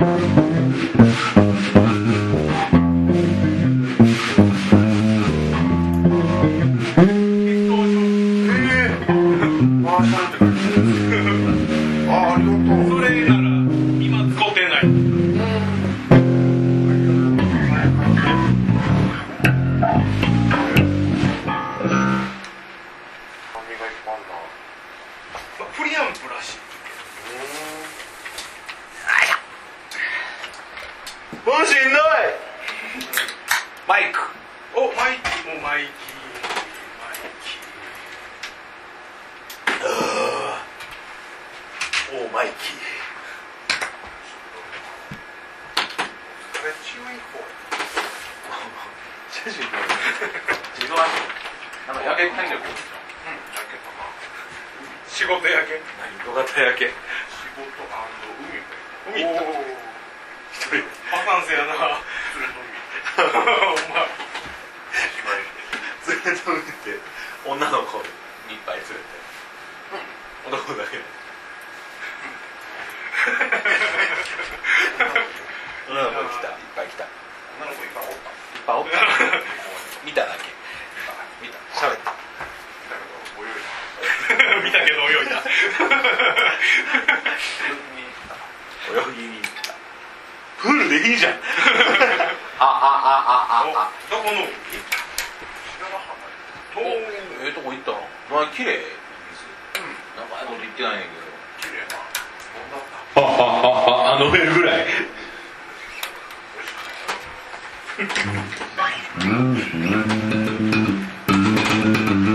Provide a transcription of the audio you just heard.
プリアンプらしい。てない。マイク。おマイキーもマイキー。マイキおマイキー。け仕事やけ何土方焼け仕事海海。おお一人で。バカンスやな。連れと海お前連れとって。女の子にいっぱい連れて、男だけで女の子来たいっぱい来たいっ女の子いっぱいおったぱいおった見ただけ見た喋った見たけど泳いだ泳ぎに行ったプールでいいじゃん。ああああああ。どこの？ええとこ行ったの？まあ綺麗。水長いこと行ってないんやけ綺麗な。どはははは飲めるぐらい。美味しかった